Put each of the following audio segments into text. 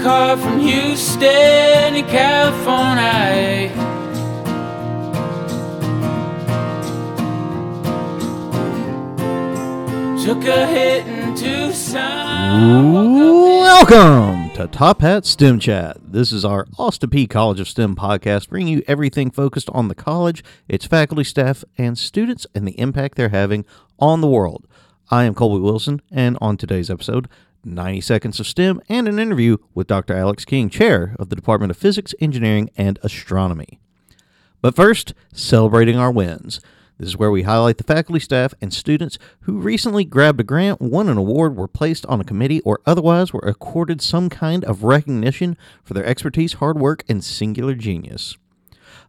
car from Houston to California. Took a hit in Tucson. Welcome to Top Hat STEM Chat. This is our Austin Peay College of STEM podcast, bringing you everything focused on the college, its faculty, staff, and students, and the impact they're having on the world. I am Colby Wilson, and on today's episode, 90 Seconds of STEM and an interview with Dr. Alex King, Chair of the Department of Physics, Engineering, and Astronomy. But first, celebrating our wins. This is where we highlight the faculty, staff, and students who recently grabbed a grant, won an award, were placed on a committee, or otherwise were accorded some kind of recognition for their expertise, hard work, and singular genius.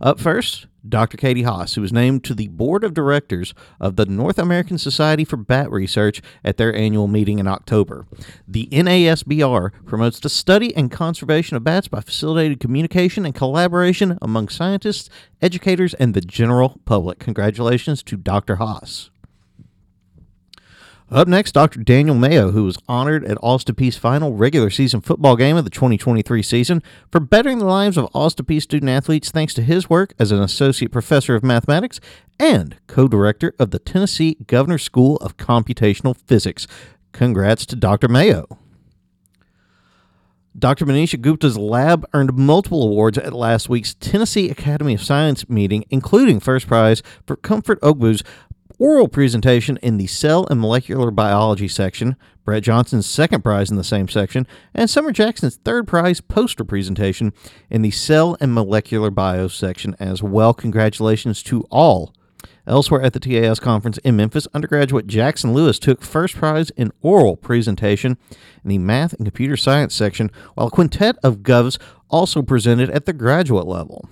Up first, Dr. Katie Haas, who was named to the board of directors of the North American Society for Bat Research at their annual meeting in October. The NASBR promotes the study and conservation of bats by facilitating communication and collaboration among scientists, educators, and the general public. Congratulations to Dr. Haas. Up next, Dr. Daniel Mayo, who was honored at Austin final regular season football game of the 2023 season for bettering the lives of Austin student athletes thanks to his work as an associate professor of mathematics and co director of the Tennessee Governor School of Computational Physics. Congrats to Dr. Mayo. Dr. Manisha Gupta's lab earned multiple awards at last week's Tennessee Academy of Science meeting, including first prize for Comfort Ogbu's oral presentation in the Cell and Molecular Biology section, Brett Johnson's second prize in the same section, and Summer Jackson's third prize poster presentation in the Cell and Molecular Bio section as well. Congratulations to all. Elsewhere at the TAS conference in Memphis, undergraduate Jackson Lewis took first prize in oral presentation in the Math and Computer Science section, while a quintet of Govs also presented at the graduate level.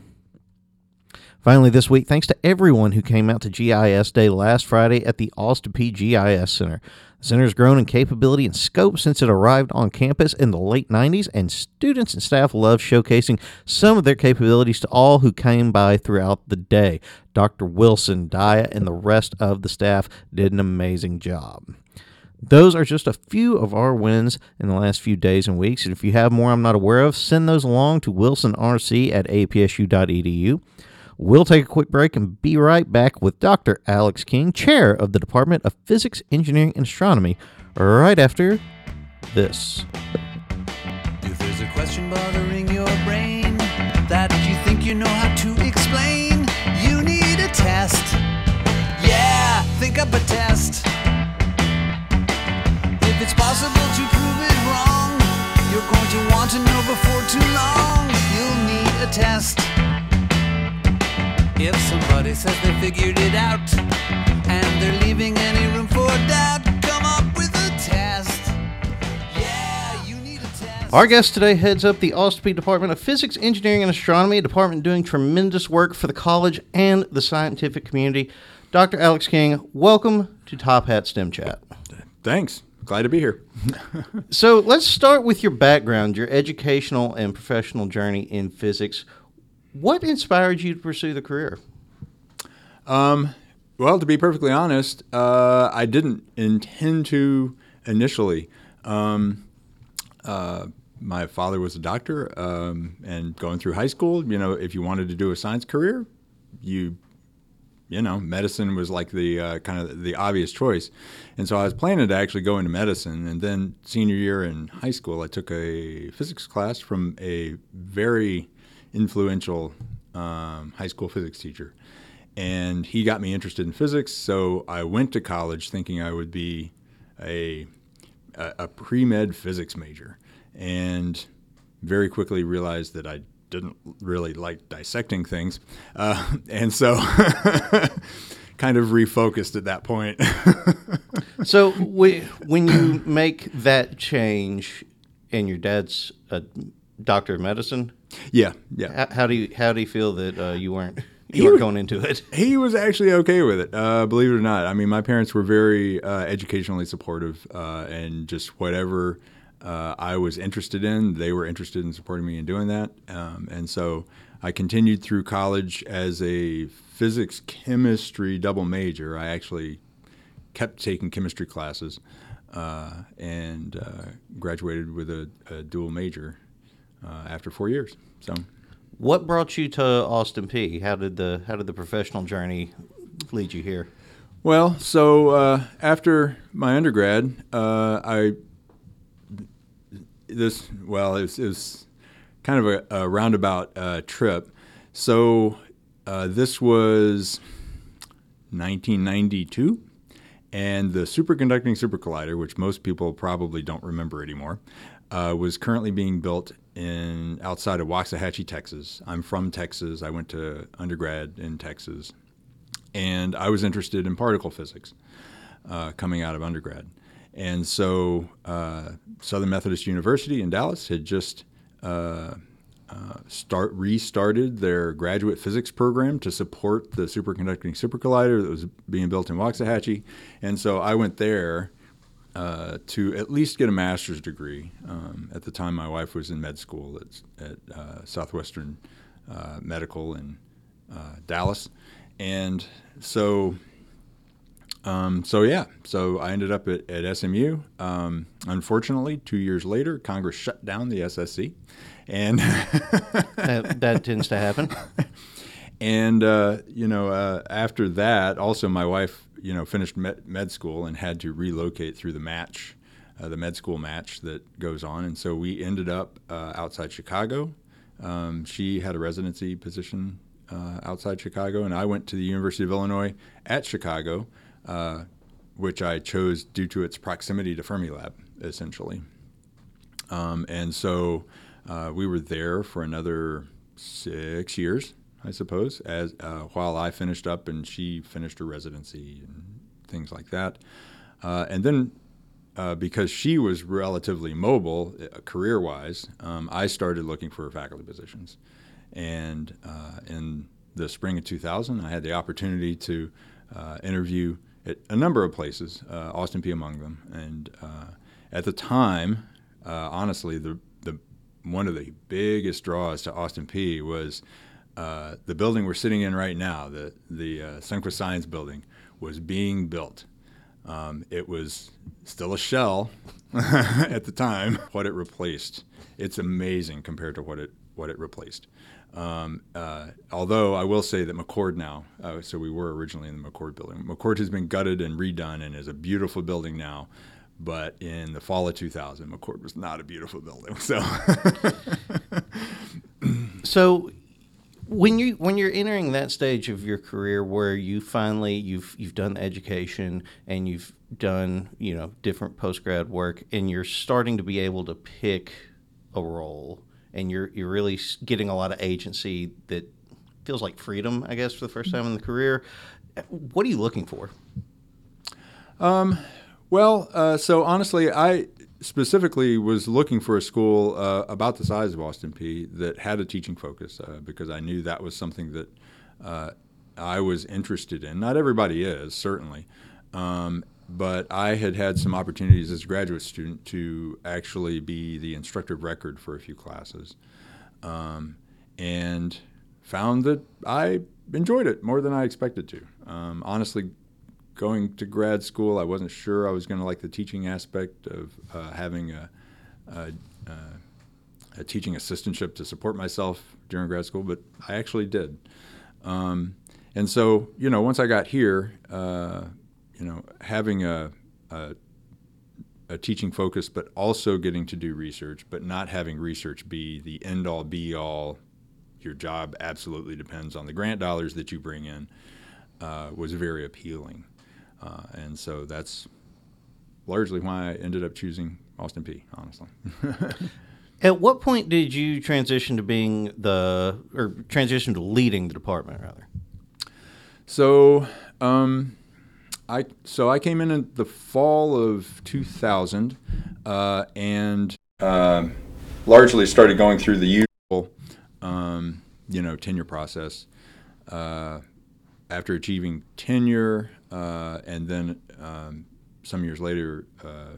Finally, this week, thanks to everyone who came out to GIS Day last Friday at the Austin Peay GIS Center. The center has grown in capability and scope since it arrived on campus in the late 90s, and students and staff love showcasing some of their capabilities to all who came by throughout the day. Dr. Wilson, Daya, and the rest of the staff did an amazing job. Those are just a few of our wins in the last few days and weeks. And if you have more I'm not aware of, send those along to wilsonrc at apsu.edu. We'll take a quick break and be right back with Dr. Alex King, Chair of the Department of Physics, Engineering, and Astronomy, right after this. If there's a question bothering your brain that you think you know how to explain, you need a test. Yeah, think up a test. If it's possible to prove it wrong, you're going to want to know before too long. You'll need a test. If somebody says they figured it out and they're leaving any room for doubt, come up with a test. Yeah, you need a test. Our guest today heads up the Austin Department of Physics, Engineering, and Astronomy, a department doing tremendous work for the college and the scientific community. Dr. Alex King, welcome to Top Hat STEM Chat. Thanks. Glad to be here. So let's start with your background, your educational and professional journey in physics. What inspired you to pursue the career? Well, to be perfectly honest, uh, I didn't intend to initially. Um, uh, my father was a doctor, um, and going through high school, you know, if you wanted to do a science career, you, you know, medicine was like the uh, kind of the obvious choice. And so I was planning to actually go into medicine. And then senior year in high school, I took a physics class from a very influential um, high school physics teacher and he got me interested in physics. So I went to college thinking I would be a a, a pre med physics major, and very quickly realized that I didn't really like dissecting things, uh, and so kind of refocused at that point. So we, when you make that change, and your dad's a doctor of medicine, yeah, yeah. how, how do you how do you feel that uh, you weren't He you weren't was- going into it? He was actually okay with it, uh, believe it or not. I mean, my parents were very uh, educationally supportive, uh, and just whatever uh, I was interested in, they were interested in supporting me in doing that. Um, and so I continued through college as a physics chemistry double major. I actually kept taking chemistry classes uh, and uh, graduated with a, a dual major uh, after four years. So, What brought you to Austin Peay? How did the how did the professional journey lead you here? well, so uh, after my undergrad, uh, I this well, it was, it was kind of a, a roundabout uh, trip. So uh, this was 1992, and the superconducting supercollider, which most people probably don't remember anymore, uh, was currently being built in outside of Waxahachie, Texas. I'm from Texas. I went to undergrad in Texas, and I was interested in particle physics uh, coming out of undergrad. And so, uh, Southern Methodist University in Dallas had just uh, uh, start restarted their graduate physics program to support the superconducting supercollider that was being built in Waxahachie. And so I went there uh, to at least get a master's degree. Um, at the time, my wife was in med school at, at uh, Southwestern uh, Medical in uh, Dallas. And so um, so yeah, so I ended up at, at SMU. Um, unfortunately, two years later, Congress shut down the SSC, and that, that tends to happen. and uh, you know uh, after that, also my wife, you know, finished med, med school and had to relocate through the match, uh, the med school match that goes on, and so we ended up uh, outside Chicago. Um, she had a residency position uh, outside Chicago, and I went to the University of Illinois at Chicago uh, which I chose due to its proximity to Fermilab, essentially. Um, and so we were there for another six years, I suppose, as uh, while I finished up and she finished her residency and things like that. Uh, and then uh, because she was relatively mobile uh, career-wise, um, I started looking for faculty positions. And in the spring of 2000, I had the opportunity to interview at a number of places, uh, Austin Peay among them. And uh, at the time, uh, honestly, the, the one of the biggest draws to Austin Peay was uh, the building we're sitting in right now, the the uh, Sundquist Science Building, was being built. Um, it was still a shell at the time. What it replaced, it's amazing compared to what it what it replaced. Um, uh, although I will say that McCord now, uh, so we were originally in the McCord building. McCord has been gutted and redone and is a beautiful building now. But in the fall of 2000, McCord was not a beautiful building. So, so when you when you're entering that stage of your career where you finally you've you've done education and you've done you know different post grad work and you're starting to be able to pick a role and you're you're really getting a lot of agency that feels like freedom, I guess, for the first time in the career. What are you looking for? Um, well, uh, so honestly, I specifically was looking for a school uh, about the size of Austin Peay that had a teaching focus uh, because I knew that was something that uh, I was interested in. Not everybody is, certainly. Um, but I had had some opportunities as a graduate student to actually be the instructor of record for a few classes, um, and found that I enjoyed it more than I expected to. Um, honestly, going to grad school, I wasn't sure I was going to like the teaching aspect of uh, having a, a, a, teaching assistantship to support myself during grad school, but I actually did. Um, and so, you know, once I got here, uh, you know, having a, a, a teaching focus, but also getting to do research, but not having research be the end all be all. Your job absolutely depends on the grant dollars that you bring in. Uh, was very appealing, uh, and so that's largely why I ended up choosing Austin Peay. Honestly. At what point did you transition to being the or transition to leading the department rather? So um, I so I came in in the fall of 2000, uh, and uh, largely started going through the usual, um, you know, tenure process. Uh, after achieving tenure, uh, and then um, some years later, uh,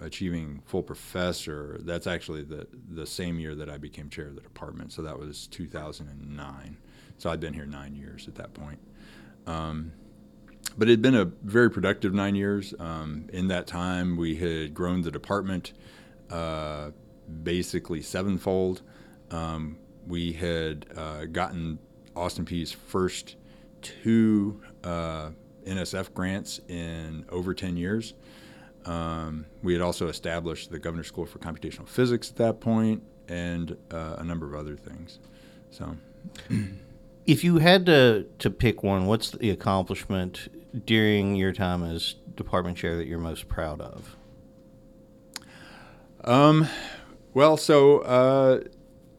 achieving full professor. That's actually the the same year that I became chair of the department. So that was 2009. So I'd been here nine years at that point. Um, but it had been a very productive nine years. Um, in that time, we had grown the department uh, basically sevenfold. Um, we had uh, gotten Austin Peay's first two uh, NSF grants in over 10 years. Um, we had also established the Governor's School for Computational Physics at that point, and uh, a number of other things. So, If you had to, to pick one, what's the accomplishment during your time as department chair that you're most proud of? um, well, so uh,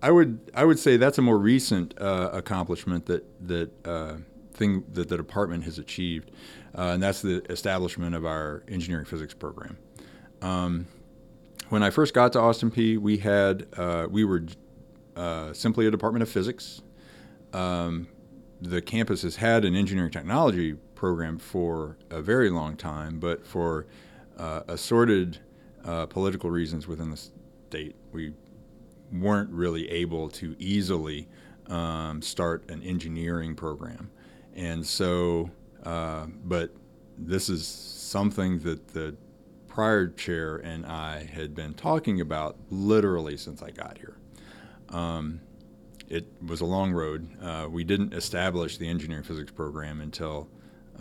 I would I would say that's a more recent uh, accomplishment that that uh, thing that the department has achieved, uh, and that's the establishment of our engineering physics program. Um, when I first got to Austin Peay, we had uh, we were uh, simply a department of physics. Um, the campus has had an engineering technology program for a very long time, but for uh, assorted uh, political reasons within the state, we weren't really able to easily um, start an engineering program. And so, uh, but this is something that the prior chair and I had been talking about literally since I got here. Um, it was a long road. Uh, we didn't establish the engineering physics program until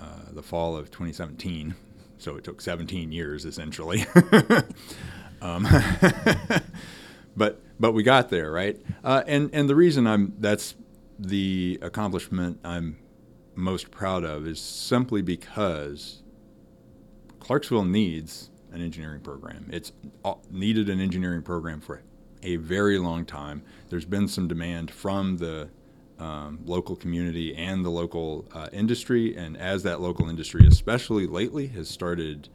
uh, the fall of 2017, so it took 17 years essentially. um, but but we got there, right? Uh, and and the reason I'm that's the accomplishment I'm most proud of is simply because Clarksville needs an engineering program. It's needed an engineering program for a very long time. There's been some demand from the um, local community and the local uh, industry, and as that local industry, especially lately, has started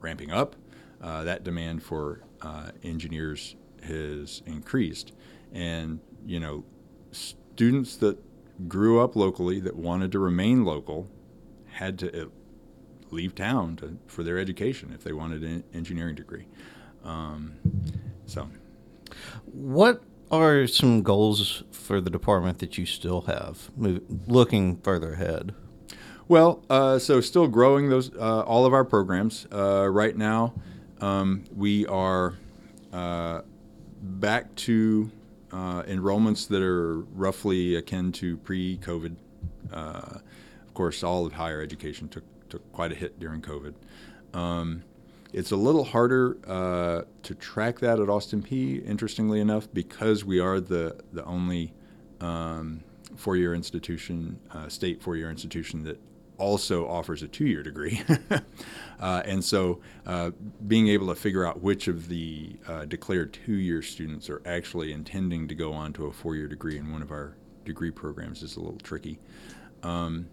ramping up, uh, that demand for uh, engineers has increased. And you know, students that grew up locally that wanted to remain local had to uh, leave town to, for their education if they wanted an engineering degree. Um, so. What are some goals for the department that you still have, move, looking further ahead? Well, uh, so still growing those uh, all of our programs. Uh, right now, um, we are uh, back to uh, enrollments that are roughly akin to pre-COVID. Uh, of course, all of higher education took took quite a hit during COVID. Um, it's a little harder uh, to track that at Austin Peay. interestingly enough, because we are the the only um, four-year institution, uh, state four-year institution that also offers a two-year degree, uh, and so uh, being able to figure out which of the uh, declared two-year students are actually intending to go on to a four-year degree in one of our degree programs is a little tricky. Um,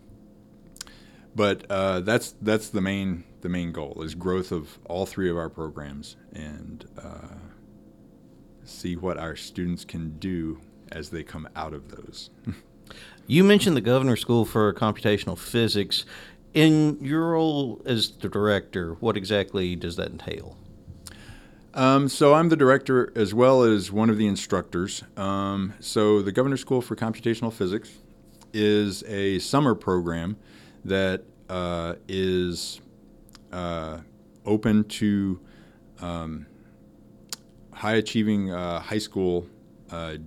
but uh, that's that's the main the main goal is growth of all three of our programs and uh, see what our students can do as they come out of those. you mentioned the Governor School for Computational Physics. In your role as the director, what exactly does that entail? Um, so I'm the director as well as one of the instructors. Um, so the Governor School for Computational Physics is a summer program that uh, is uh, open to um, high achieving uh, high school uh,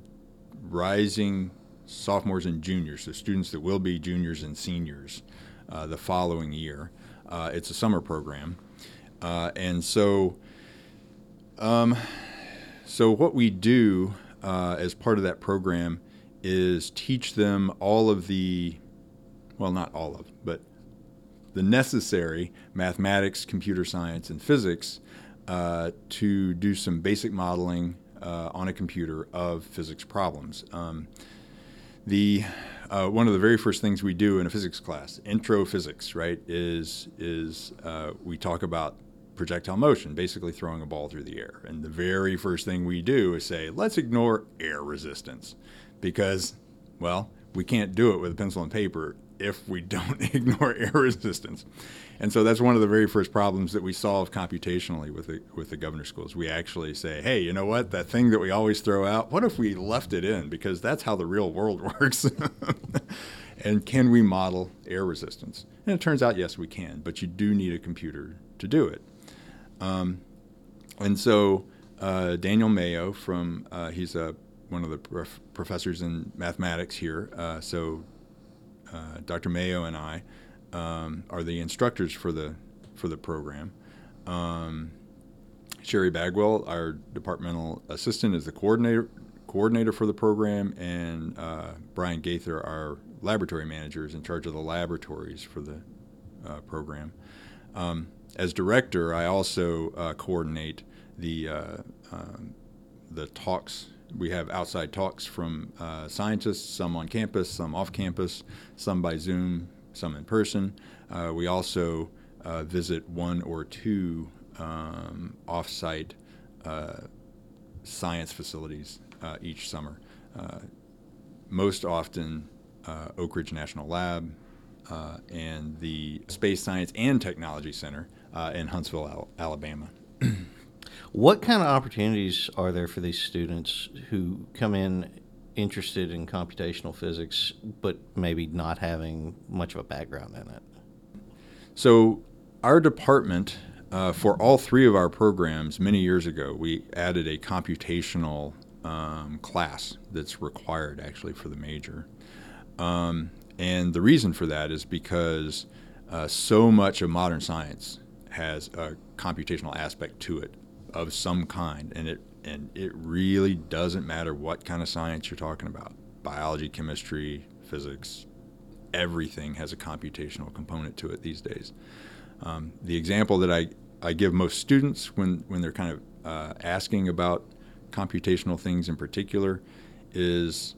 rising sophomores and juniors, so students that will be juniors and seniors uh, the following year. Uh, it's a summer program. and so, um, so what we do as part of that program is teach them all of the, well, not all of, but the necessary mathematics, computer science, and physics uh, to do some basic modeling uh, on a computer of physics problems. Um, the uh, one of the very first things we do in a physics class, intro physics, right, is is uh, we talk about projectile motion, basically throwing a ball through the air. And the very first thing we do is say, let's ignore air resistance, because, well, we can't do it with a pencil and paper if we don't ignore air resistance. And so that's one of the very first problems that we solve computationally with the, with the governor schools. We actually say, hey, you know what? That thing that we always throw out, what if we left it in? Because that's how the real world works. and can we model air resistance? And it turns out, yes, we can, but you do need a computer to do it. Um, and so uh, Daniel Mayo from uh, he's a one of the prof- professors in mathematics here. Uh, so uh, Dr. Mayo and I um, are the instructors for the for the program. Um, Sherry Bagwell, our departmental assistant, is the coordinator coordinator for the program, and uh, Brian Gaither, our laboratory manager, is in charge of the laboratories for the uh, program. Um, as director, I also uh, coordinate the uh, um, the talks. We have outside talks from uh, scientists, some on campus, some off campus, some by Zoom, some in person. Uh, we also visit one or two um, off-site science facilities uh, each summer. Uh, most often, uh, Oak Ridge National Lab uh, and the Space Science and Technology Center uh, in Huntsville, Al- Alabama. What kind of opportunities are there for these students who come in interested in computational physics, but maybe not having much of a background in it? So, our department, uh, for all three of our programs, many years ago, we added a computational um, class that's required actually for the major. Um, and the reason for that is because uh, so much of modern science has a computational aspect to it of some kind, and it and it really doesn't matter what kind of science you're talking about biology, chemistry, physics, everything has a computational component to it these days. Um, the example that I, I give most students when, when they're kind of uh, asking about computational things in particular is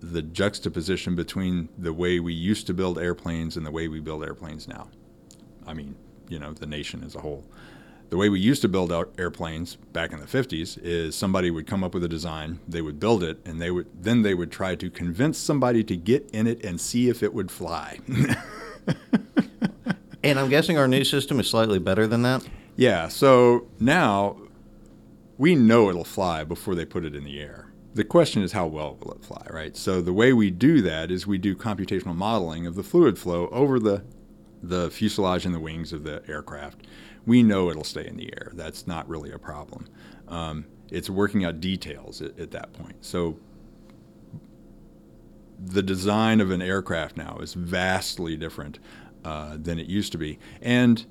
the juxtaposition between the way we used to build airplanes and the way we build airplanes now. I mean, you know, the nation as a whole. The way we used to build out airplanes back in the 50s is somebody would come up with a design, they would build it, and they would then they would try to convince somebody to get in it and see if it would fly. and I'm guessing our new system is slightly better than that. Yeah. So now we know it'll fly before they put it in the air. The question is how well will it fly, right? So the way we do that is we do computational modeling of the fluid flow over the the fuselage and the wings of the aircraft. We know it'll stay in the air. That's not really a problem. Um, it's working out details at, at that point. So the design of an aircraft now is vastly different uh, than it used to be, and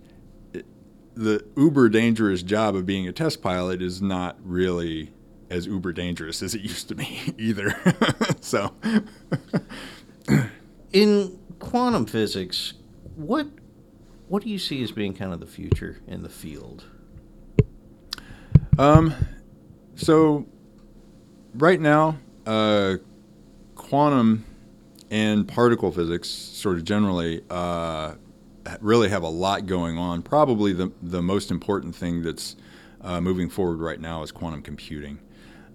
the uber dangerous job of being a test pilot is not really as uber dangerous as it used to be either. so, in quantum physics, what what do you see as being kind of the future in the field? Um, so right now, uh, quantum and particle physics, sort of generally, uh, really have a lot going on. Probably the, the most important thing that's uh, moving forward right now is quantum computing.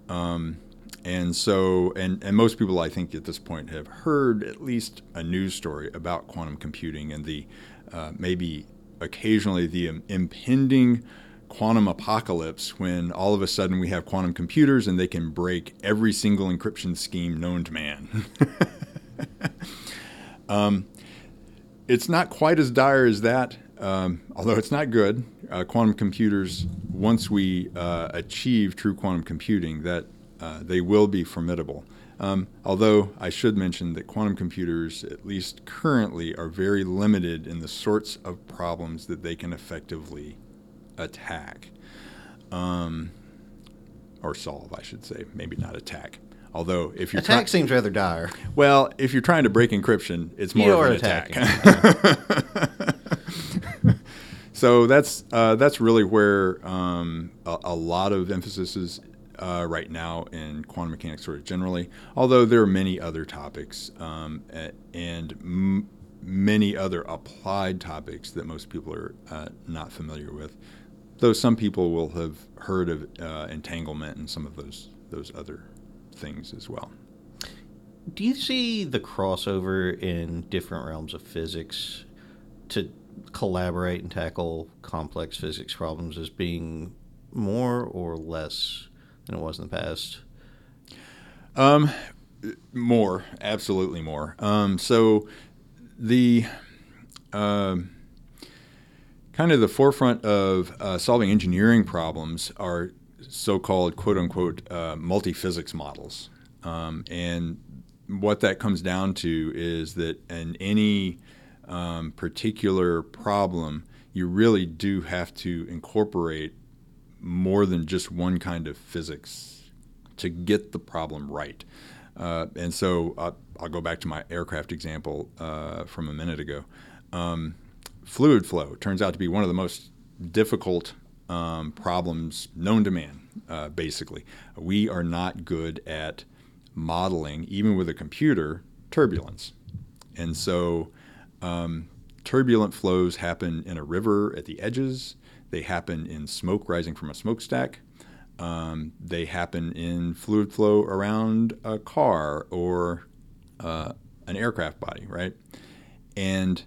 Um, and so, and, and most people, I think, at this point have heard at least a news story about quantum computing and the uh, maybe occasionally the impending quantum apocalypse when all of a sudden we have quantum computers and they can break every single encryption scheme known to man. um, it's not quite as dire as that, um, although it's not good. Uh, quantum computers, once we uh, achieve true quantum computing, that uh, they will be formidable. Um, although I should mention that quantum computers, at least currently, are very limited in the sorts of problems that they can effectively attack. Um, or solve, I should say, maybe not attack. Although, if you're attack try- seems rather dire. Well, if you're trying to break encryption, it's more you of an attack. so that's uh, that's really where um, a, a, lot of emphasis is uh, right now in quantum mechanics, sort of generally. Although there are many other topics um, and m- many other applied topics that most people are uh, not familiar with. Though some people will have heard of uh, entanglement and some of those those other things as well. Do you see the crossover in different realms of physics to collaborate and tackle complex physics problems as being more or less than it was in the past? Um, more, absolutely more. Um, so the uh, kind of the forefront of uh, solving engineering problems are so-called "quote unquote" uh, multi-physics models, um, and what that comes down to is that in any um, particular problem, you really do have to incorporate more than just one kind of physics to get the problem right. Uh, and so uh, I'll go back to my aircraft example uh, from a minute ago. Um, fluid flow turns out to be one of the most difficult um, problems known to man, uh, basically. We are not good at modeling, even with a computer, turbulence. And so um, turbulent flows happen in a river at the edges, they happen in smoke rising from a smokestack. Um, they happen in fluid flow around a car or uh, an aircraft body, right? And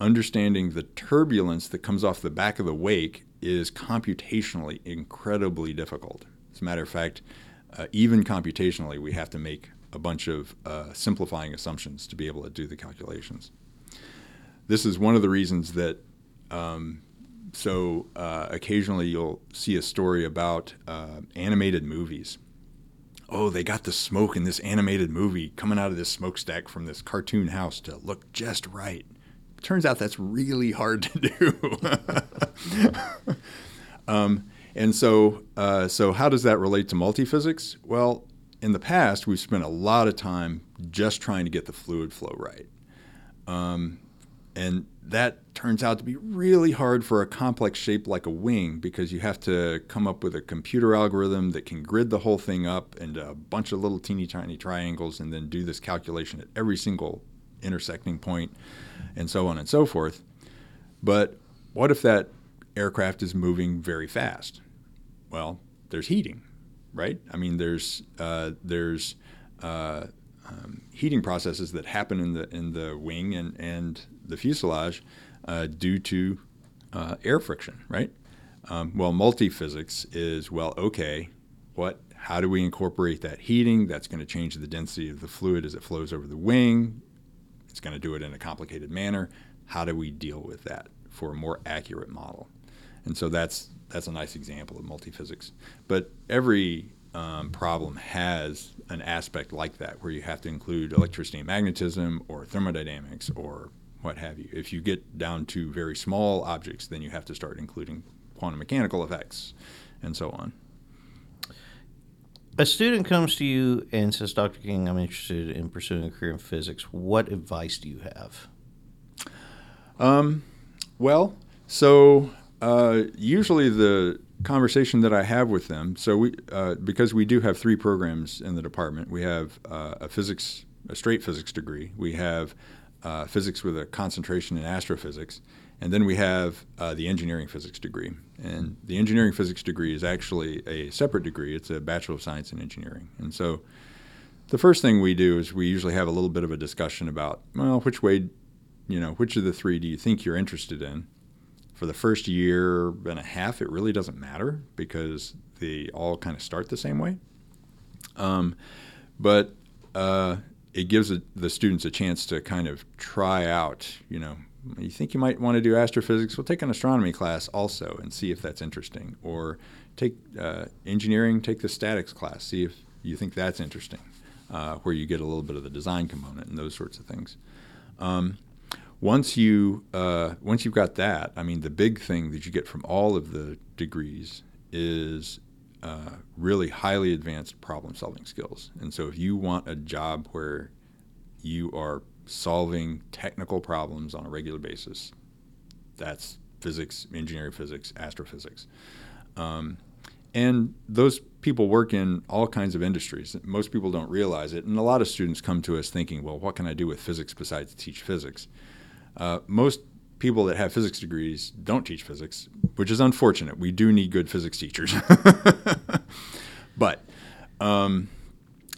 understanding the turbulence that comes off the back of the wake is computationally incredibly difficult. As a matter of fact, uh, even computationally, we have to make a bunch of uh, simplifying assumptions to be able to do the calculations. This is one of the reasons that um, so uh, occasionally you'll see a story about uh, animated movies. Oh, they got the smoke in this animated movie coming out of this smokestack from this cartoon house to look just right. Turns out that's really hard to do. um, and so, uh, so how does that relate to multiphysics? Well, in the past, we've spent a lot of time just trying to get the fluid flow right. Um, and that turns out to be really hard for a complex shape like a wing because you have to come up with a computer algorithm that can grid the whole thing up into a bunch of little teeny tiny triangles and then do this calculation at every single intersecting point and so on and so forth. But what if that aircraft is moving very fast? Well, there's heating, right? I mean, there's uh, there's uh, um, heating processes that happen in the in the wing and and the fuselage uh, due to uh, air friction, right? Um, well, multiphysics is well, okay, what? How do we incorporate that heating? That's going to change the density of the fluid as it flows over the wing. It's going to do it in a complicated manner. How do we deal with that for a more accurate model? And so that's that's a nice example of multiphysics. But every um, problem has an aspect like that where you have to include electricity and magnetism or thermodynamics or what have you. If you get down to very small objects, then you have to start including quantum mechanical effects and so on. A student comes to you and says, Dr. King, I'm interested in pursuing a career in physics. What advice do you have? Um, well, so uh, usually the conversation that I have with them, so we, uh, because we do have three programs in the department, we have uh, a physics, a straight physics degree, we have uh, physics with a concentration in astrophysics. And then we have uh, the engineering physics degree. And the engineering physics degree is actually a separate degree, it's a Bachelor of Science in Engineering. And so the first thing we do is we usually have a little bit of a discussion about, well, which way, you know, which of the three do you think you're interested in? For the first year and a half, it really doesn't matter because they all kind of start the same way. Um, but uh, it gives the students a chance to kind of try out, you know, you think you might want to do astrophysics, well, take an astronomy class also and see if that's interesting. Or take uh, engineering, take the statics class, see if you think that's interesting, uh, where you get a little bit of the design component and those sorts of things. Um, once you uh, once you've got that, I mean, the big thing that you get from all of the degrees is uh, really highly advanced problem solving skills. And so, if you want a job where you are solving technical problems on a regular basis, that's physics, engineering physics, astrophysics. Um, and those people work in all kinds of industries. Most people don't realize it. And a lot of students come to us thinking, well, what can I do with physics besides teach physics? Uh, most people that have physics degrees don't teach physics, which is unfortunate. We do need good physics teachers. but um,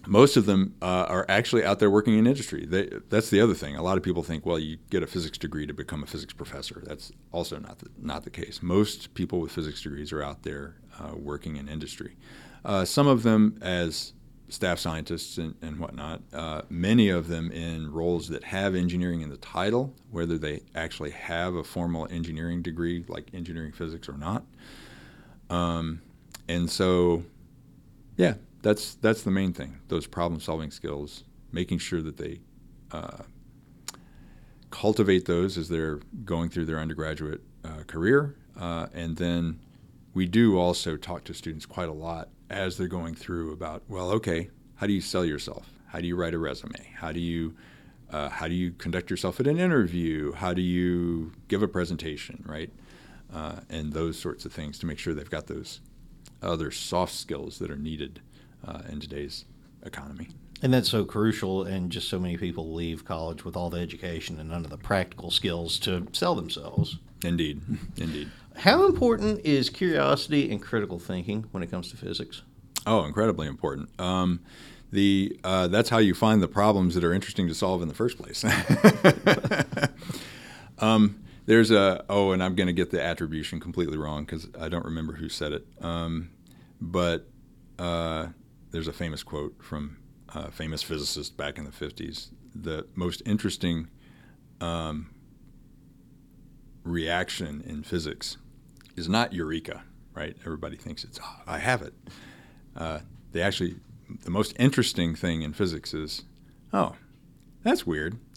most of them uh, are actually out there working in industry. They, that's the other thing. A lot of people think, well, you get a physics degree to become a physics professor. That's also not the, not the case. Most people with physics degrees are out there uh, working in industry. Uh, some of them as staff scientists and, and whatnot, uh, many of them in roles that have engineering in the title, whether they actually have a formal engineering degree like engineering physics or not. Um, and so, yeah, that's that's the main thing. Those problem-solving skills, making sure that they uh, cultivate those as they're going through their undergraduate uh, career, uh, and then we do also talk to students quite a lot as they're going through about well, okay, how do you sell yourself? How do you write a resume? How do you uh, how do you conduct yourself at an interview? How do you give a presentation, right? Uh, and those sorts of things to make sure they've got those other soft skills that are needed uh, in today's economy. And that's so crucial, and just so many people leave college with all the education and none of the practical skills to sell themselves. Indeed, indeed. How important is curiosity and critical thinking when it comes to physics? Oh, incredibly important. Um, the uh, that's how you find the problems that are interesting to solve in the first place. um, there's a oh, and I'm going to get the attribution completely wrong because I don't remember who said it. Um, but uh, there's a famous quote from a famous physicist back in the 50s. The most interesting um, reaction in physics is not eureka, right? Everybody thinks it's oh, I have it. Uh, they actually the most interesting thing in physics is, oh, that's weird.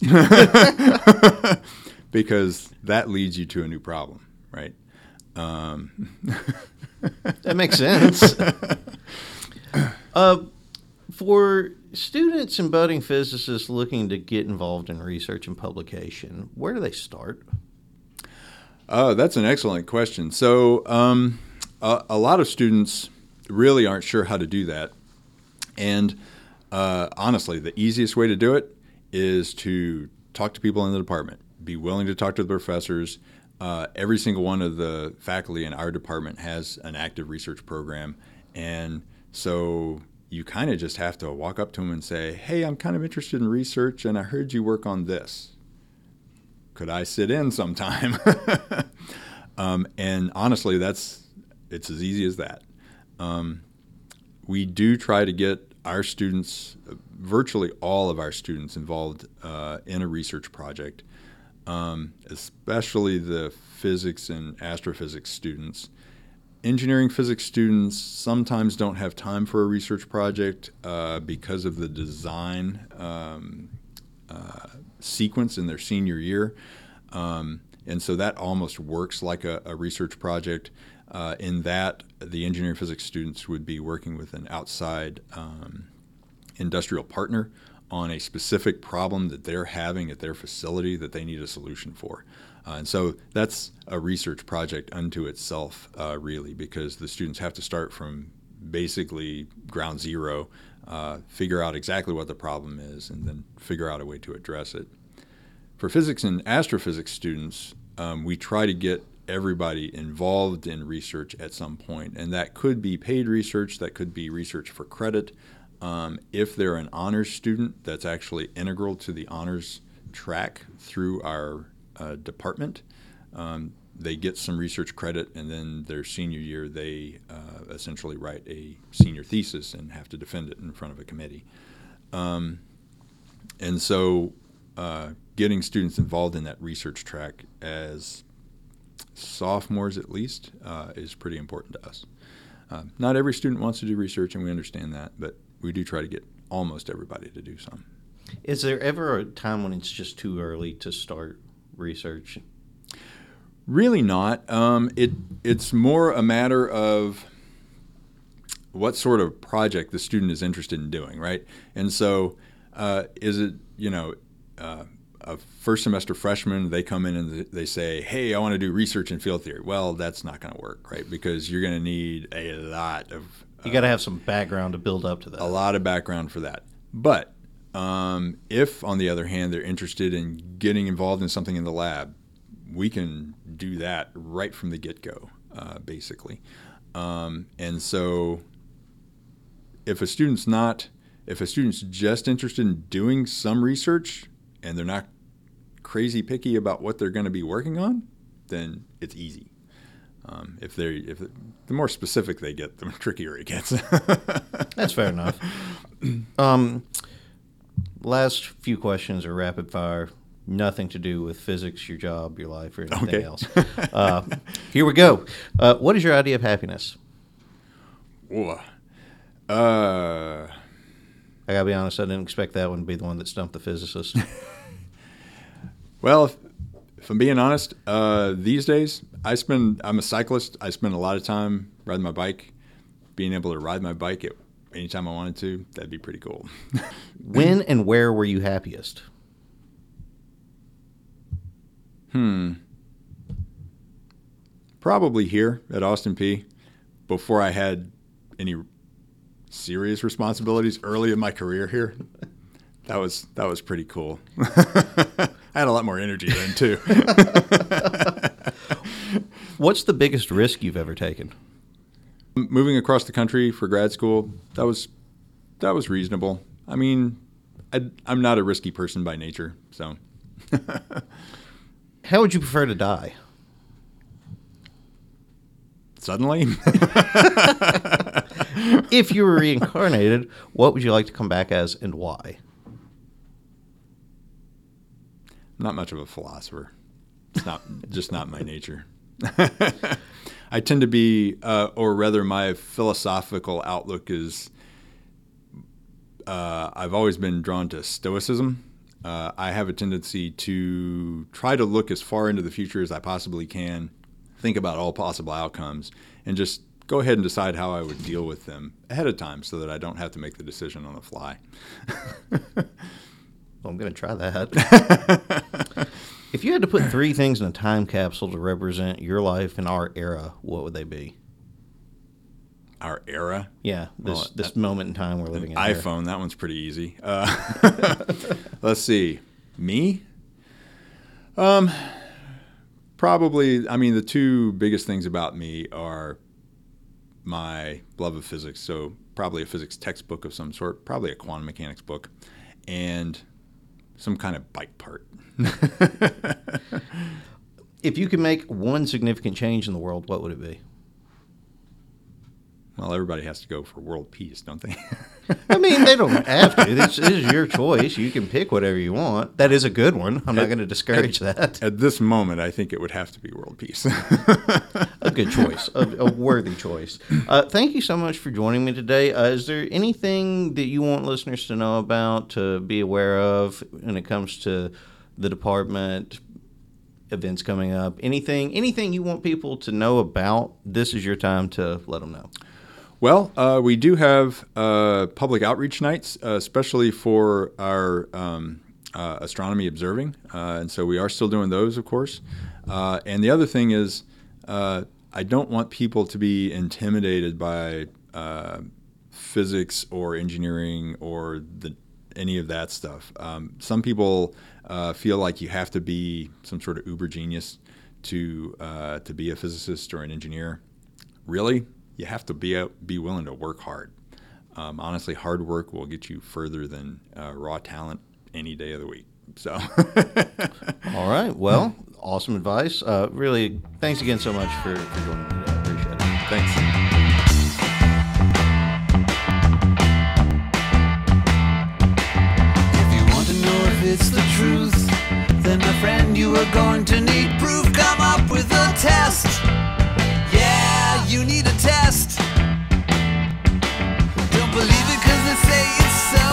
because that leads you to a new problem, right? Um, that makes sense. uh, for students and budding physicists looking to get involved in research and publication, where do they start? Oh, that's an excellent question. So, um, a, a, lot of students really aren't sure how to do that. And uh, honestly, the easiest way to do it is to talk to people in the department, be willing to talk to the professors. Uh, every single one of the faculty in our department has an active research program. And so you kind of just have to walk up to them and say, Hey, I'm kind of interested in research and I heard you work on this. Could I sit in sometime? um, and honestly, that's it's as easy as that. Um, we do try to get our students, virtually all of our students, involved uh, in a research project, um, especially the physics and astrophysics students. Engineering physics students sometimes don't have time for a research project uh, because of the design um, uh, sequence in their senior year. Um, and so that almost works like a, a research project. Uh, in that, the engineering physics students would be working with an outside um, industrial partner on a specific problem that they're having at their facility that they need a solution for. Uh, and so that's a research project unto itself, uh, really, because the students have to start from basically ground zero, uh, figure out exactly what the problem is, and then figure out a way to address it. For physics and astrophysics students, um, we try to get everybody involved in research at some point, and that could be paid research, that could be research for credit. Um, if they're an honors student, that's actually integral to the honors track through our uh, department. Um, they get some research credit, and then their senior year, they uh, essentially write a senior thesis and have to defend it in front of a committee. Um, and so, uh, getting students involved in that research track as sophomores at least, uh, is pretty important to us. Uh, not every student wants to do research, and we understand that, but we do try to get almost everybody to do some. Is there ever a time when it's just too early to start research? Really not. Um, it it's more a matter of what sort of project the student is interested in doing, right? And so, uh, is it you know uh, a first semester freshman, they come in and they say, "Hey, I want to do research in field theory." Well, that's not going to work, right? Because you're going to need a lot of you got to have some background to build up to that. A lot of background for that. But um, if, on the other hand, they're interested in getting involved in something in the lab, we can do that right from the get go, uh, basically. Um, and so, if a student's not, if a student's just interested in doing some research and they're not crazy picky about what they're going to be working on, then it's easy. Um, if they if the more specific they get, the trickier it gets. That's fair enough. Um, last few questions are rapid fire. Nothing to do with physics, your job, your life, or anything okay. else. Uh, here we go. Uh, what is your idea of happiness? Whoa. Uh, I gotta be honest, I didn't expect that one to be the one that stumped the physicist. well, if, if I'm being honest, uh, these days I spend. I'm a cyclist. I spend a lot of time riding my bike. Being able to ride my bike at anytime I wanted to, that'd be pretty cool. when and where were you happiest? Hmm. Probably here at Austin Peay before I had any serious responsibilities early in my career here. That was that was pretty cool. I had a lot more energy then too. What's the biggest risk you've ever taken? Moving across the country for grad school, that was that was reasonable. I mean, I, I'm not a risky person by nature, so. How would you prefer to die? Suddenly? if you were reincarnated, what would you like to come back as and why? Not much of a philosopher. It's not just not my nature. I tend to be, uh, or rather, my philosophical outlook is. Uh, I've always been drawn to Stoicism. Uh, I have a tendency to try to look as far into the future as I possibly can, think about all possible outcomes, and just go ahead and decide how I would deal with them ahead of time so that I don't have to make the decision on the fly. well, I'm going to try that. if you had to put three things in a time capsule to represent your life in our era, what would they be? Our era? Yeah, this well, this moment in time we're living in. iPhone, here. that one's pretty easy. Uh, let's see. Me? Um, probably. I mean, the two biggest things about me are my love of physics. So probably a physics textbook of some sort, probably a quantum mechanics book, and some kind of bike part. if you could make one significant change in the world, what would it be? Well, everybody has to go for world peace, don't they? I mean, they don't have to. This is your choice. You can pick whatever you want. That is a good one. I'm not going to discourage at, that. At this moment, I think it would have to be world peace. a good choice, a, a worthy choice. Uh, thank you so much for joining me today. Uh, is there anything that you want listeners to know about, to be aware of when it comes to the department, events coming up, anything, anything you want people to know about? This is your time to let them know. Well, uh, we do have uh, public outreach nights, uh, especially for our um, uh, astronomy observing, uh, and so we are still doing those, of course. Uh, and the other thing is, I don't want people to be intimidated by physics or engineering or the, any of that stuff. Um, some people feel like you have to be some sort of uber genius to to be a physicist or an engineer. Really, you have to be out, be willing to work hard. Um, honestly, hard work will get you further than uh, raw talent any day of the week. So, all right. Well, awesome advice. Uh, really, thanks again so much for, for joining me today. I appreciate it. Thanks. If you want to know if it's the truth, then my friend, you are going to need proof. Come up with a test you need a test. Don't believe it cause they say it's so.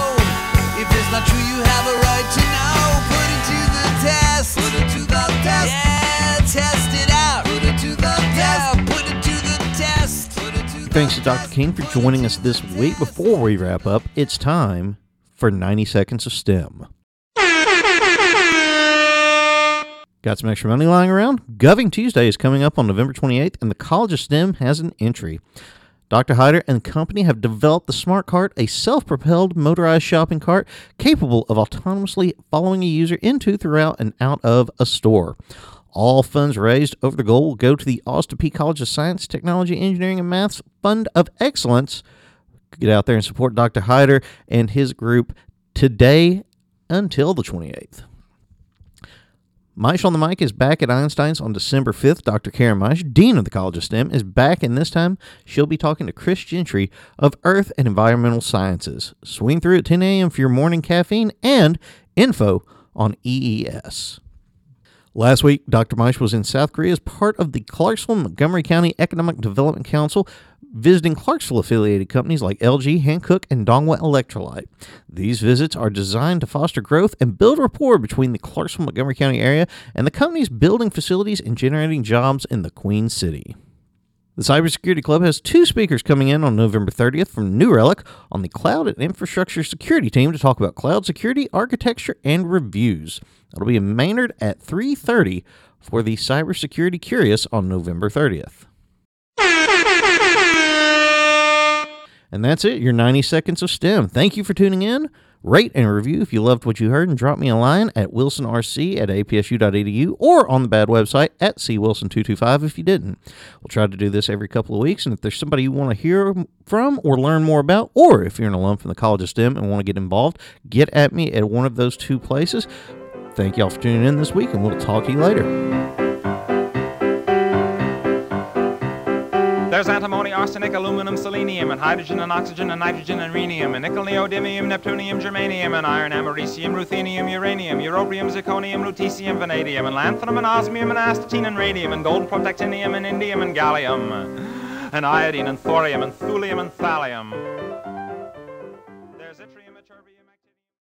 If it's not true, you have a right to know. Put it to the test. Put it to the test. Yeah, test it out. Put it to the test. Put it to the test. Put it to the Thanks to Dr. King for joining us this week. Before we wrap up, it's time for 90 Seconds of STEM. Got some extra money lying around? Giving Tuesday is coming up on November 28th, and the College of STEM has an entry. Dr. Hyder and company have developed the Smart Cart, a self propelled motorized shopping cart capable of autonomously following a user into, throughout, and out of a store. All funds raised over the goal will go to the Austin Peay College of Science, Technology, Engineering, and Maths Fund of Excellence. Get out there and support Dr. Hyder and his group today until the 28th. Meisch on the Mic is back at Einstein's on December 5th. Dr. Karen Meisch, Dean of the College of STEM, is back, and this time she'll be talking to Chris Gentry of Earth and Environmental Sciences. Swing through at 10 a.m. for your morning caffeine and info on EES. Last week, Dr. Meisch was in South Korea as part of the Clarksville Montgomery County Economic Development Council visiting Clarksville affiliated companies like LG, Hankook, and Dongwha Electrolyte. These visits are designed to foster growth and build rapport between the Clarksville Montgomery County area and the companies building facilities and generating jobs in the Queen City. The Cybersecurity Club has two speakers coming in on November 30th from New Relic on the Cloud and Infrastructure Security team to talk about cloud security, architecture, and reviews. It'll be in Maynard at 3:30 for the Cybersecurity Curious on November 30th. And that's it, your 90 seconds of STEM. Thank you for tuning in. Rate and review if you loved what you heard, and drop me a line at wilsonrc at apsu.edu or on the bad website at cwilson225 if you didn't. We'll try to do this every couple of weeks, and if there's somebody you want to hear from or learn more about, or if you're an alum from the College of STEM and want to get involved, get at me at one of those two places. Thank y'all for tuning in this week, and we'll talk to you later. There's antimony, arsenic, aluminum, selenium, and hydrogen and oxygen and nitrogen and rhenium, and nickel, neodymium, neptunium, germanium, and iron, americium, ruthenium, uranium, europium, zirconium, lutetium, vanadium, and lanthanum, and osmium, and astatine, and radium, and gold, protactinium, and indium, and gallium, and iodine, and thorium, and thulium, and thallium.